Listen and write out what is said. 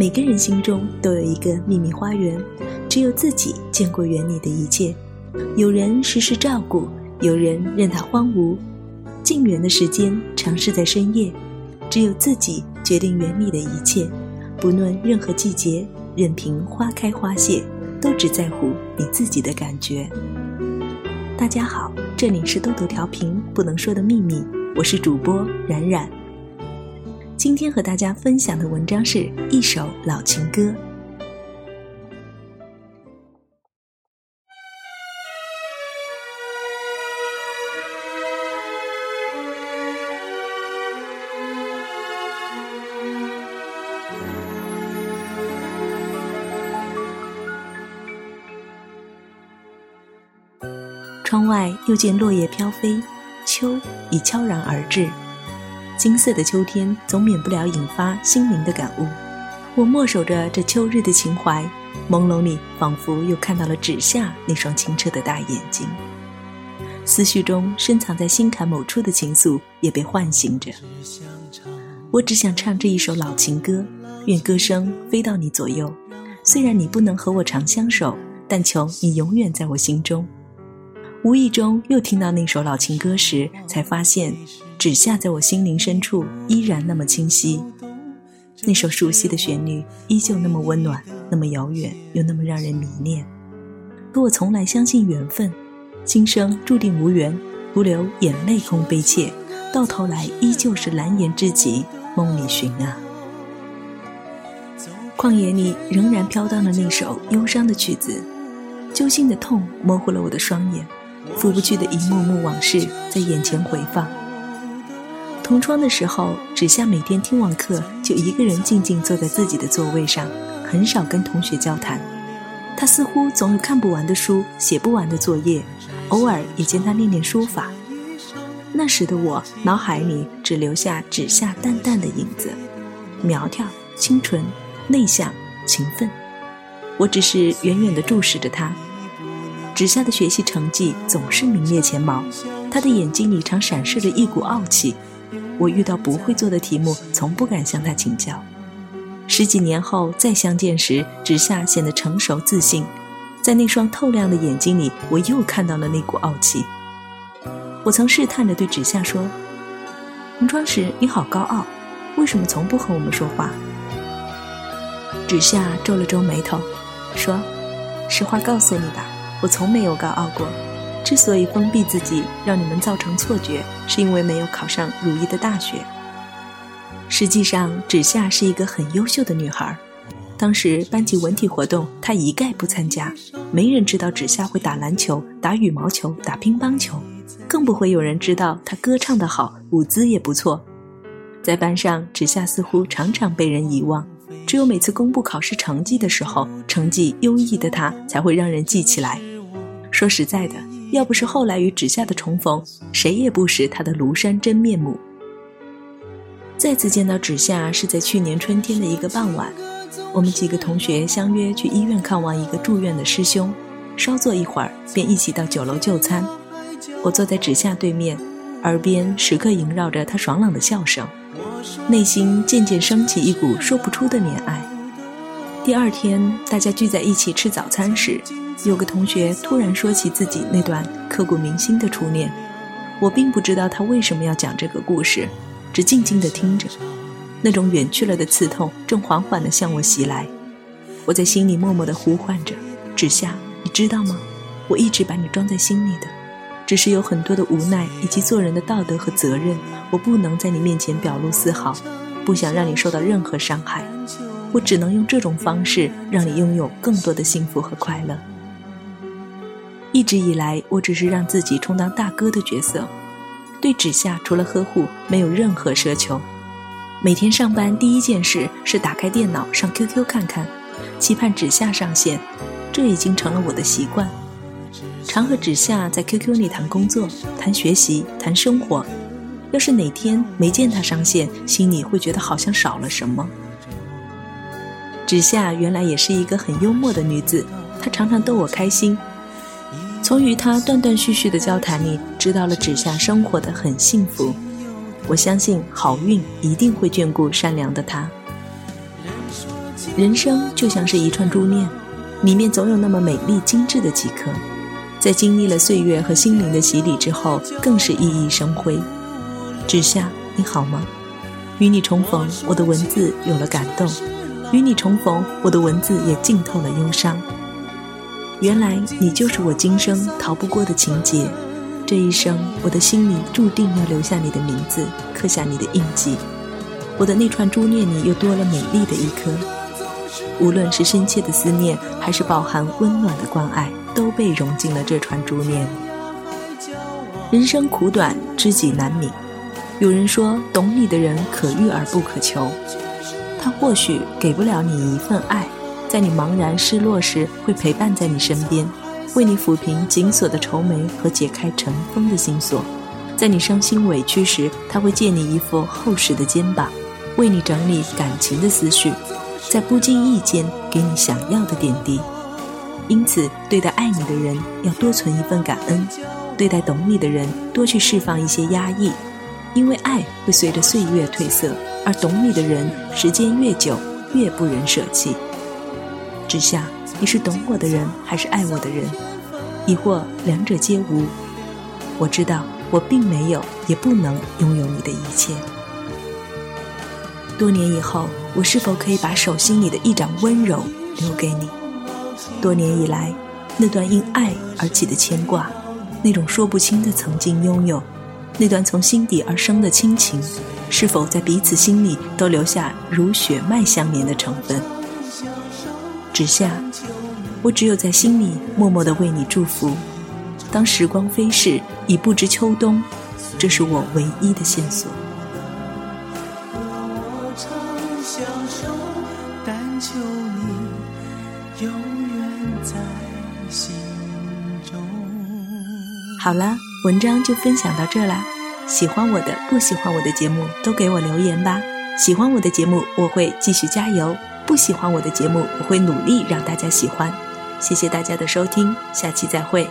每个人心中都有一个秘密花园，只有自己见过园里的一切。有人时时照顾，有人任它荒芜。进园的时间常是在深夜，只有自己决定园里的一切，不论任何季节，任凭花开花谢，都只在乎你自己的感觉。大家好，这里是豆豆调频不能说的秘密，我是主播冉冉。今天和大家分享的文章是一首老情歌。窗外又见落叶飘飞，秋已悄然而至。金色的秋天总免不了引发心灵的感悟。我默守着这秋日的情怀，朦胧里仿佛又看到了纸下那双清澈的大眼睛。思绪中深藏在心坎某处的情愫也被唤醒着。我只想唱这一首老情歌，愿歌声飞到你左右。虽然你不能和我长相守，但求你永远在我心中。无意中又听到那首老情歌时，才发现。纸下在我心灵深处依然那么清晰，那首熟悉的旋律依旧那么温暖，那么遥远又那么让人迷恋。可我从来相信缘分，今生注定无缘，徒留眼泪空悲切，到头来依旧是蓝颜知己梦里寻啊。旷野里仍然飘荡着那首忧伤的曲子，揪心的痛模糊了我的双眼，拂不去的一幕幕往事在眼前回放。同窗的时候，纸下每天听完课就一个人静静坐在自己的座位上，很少跟同学交谈。他似乎总有看不完的书、写不完的作业，偶尔也见他练练书法。那时的我，脑海里只留下纸下淡淡的影子，苗条、清纯、内向、勤奋。我只是远远地注视着他。纸下的学习成绩总是名列前茅，他的眼睛里常闪烁着一股傲气。我遇到不会做的题目，从不敢向他请教。十几年后再相见时，纸下显得成熟自信，在那双透亮的眼睛里，我又看到了那股傲气。我曾试探着对纸下说：“同窗时你好高傲，为什么从不和我们说话？”纸下皱了皱眉头，说：“实话告诉你吧，我从没有高傲过。”之所以封闭自己，让你们造成错觉，是因为没有考上如意的大学。实际上，芷夏是一个很优秀的女孩。当时班级文体活动，她一概不参加。没人知道芷夏会打篮球、打羽毛球、打乒乓球，更不会有人知道她歌唱得好，舞姿也不错。在班上，芷夏似乎常常被人遗忘。只有每次公布考试成绩的时候，成绩优异的她才会让人记起来。说实在的。要不是后来与纸下的重逢，谁也不识他的庐山真面目。再次见到纸下是在去年春天的一个傍晚，我们几个同学相约去医院看望一个住院的师兄，稍坐一会儿便一起到酒楼就餐。我坐在纸下对面，耳边时刻萦绕着他爽朗的笑声，内心渐渐升起一股说不出的怜爱。第二天，大家聚在一起吃早餐时。有个同学突然说起自己那段刻骨铭心的初恋，我并不知道他为什么要讲这个故事，只静静地听着。那种远去了的刺痛正缓缓地向我袭来，我在心里默默地呼唤着：“芷夏，你知道吗？我一直把你装在心里的，只是有很多的无奈以及做人的道德和责任，我不能在你面前表露丝毫，不想让你受到任何伤害，我只能用这种方式让你拥有更多的幸福和快乐。”一直以来，我只是让自己充当大哥的角色，对芷夏除了呵护，没有任何奢求。每天上班第一件事是打开电脑上 QQ 看看，期盼芷夏上线，这已经成了我的习惯。常和芷夏在 QQ 里谈工作、谈学习、谈生活。要是哪天没见她上线，心里会觉得好像少了什么。芷夏原来也是一个很幽默的女子，她常常逗我开心。从与他断断续续的交谈里，知道了芷夏生活的很幸福。我相信好运一定会眷顾善良的她。人生就像是一串珠链，里面总有那么美丽精致的几颗，在经历了岁月和心灵的洗礼之后，更是熠熠生辉。芷夏，你好吗？与你重逢，我的文字有了感动；与你重逢，我的文字也浸透了忧伤。原来你就是我今生逃不过的情节，这一生我的心里注定要留下你的名字，刻下你的印记。我的那串珠链里又多了美丽的一颗，无论是深切的思念，还是饱含温暖的关爱，都被融进了这串珠链。人生苦短，知己难觅。有人说，懂你的人可遇而不可求。他或许给不了你一份爱，在你茫然失落时，会陪伴在你身边，为你抚平紧锁的愁眉和解开尘封的心锁。在你伤心委屈时，他会借你一副厚实的肩膀，为你整理感情的思绪，在不经意间给你想要的点滴。因此，对待爱你的人要多存一份感恩，对待懂你的人多去释放一些压抑。因为爱会随着岁月褪色，而懂你的人，时间越久越不忍舍弃。之下，你是懂我的人，还是爱我的人？亦或两者皆无？我知道，我并没有，也不能拥有你的一切。多年以后，我是否可以把手心里的一掌温柔留给你？多年以来，那段因爱而起的牵挂，那种说不清的曾经拥有。那段从心底而生的亲情，是否在彼此心里都留下如血脉相连的成分？芷夏，我只有在心里默默的为你祝福。当时光飞逝，已不知秋冬，这是我唯一的线索。好了。文章就分享到这啦，喜欢我的不喜欢我的节目都给我留言吧。喜欢我的节目，我会继续加油；不喜欢我的节目，我会努力让大家喜欢。谢谢大家的收听，下期再会。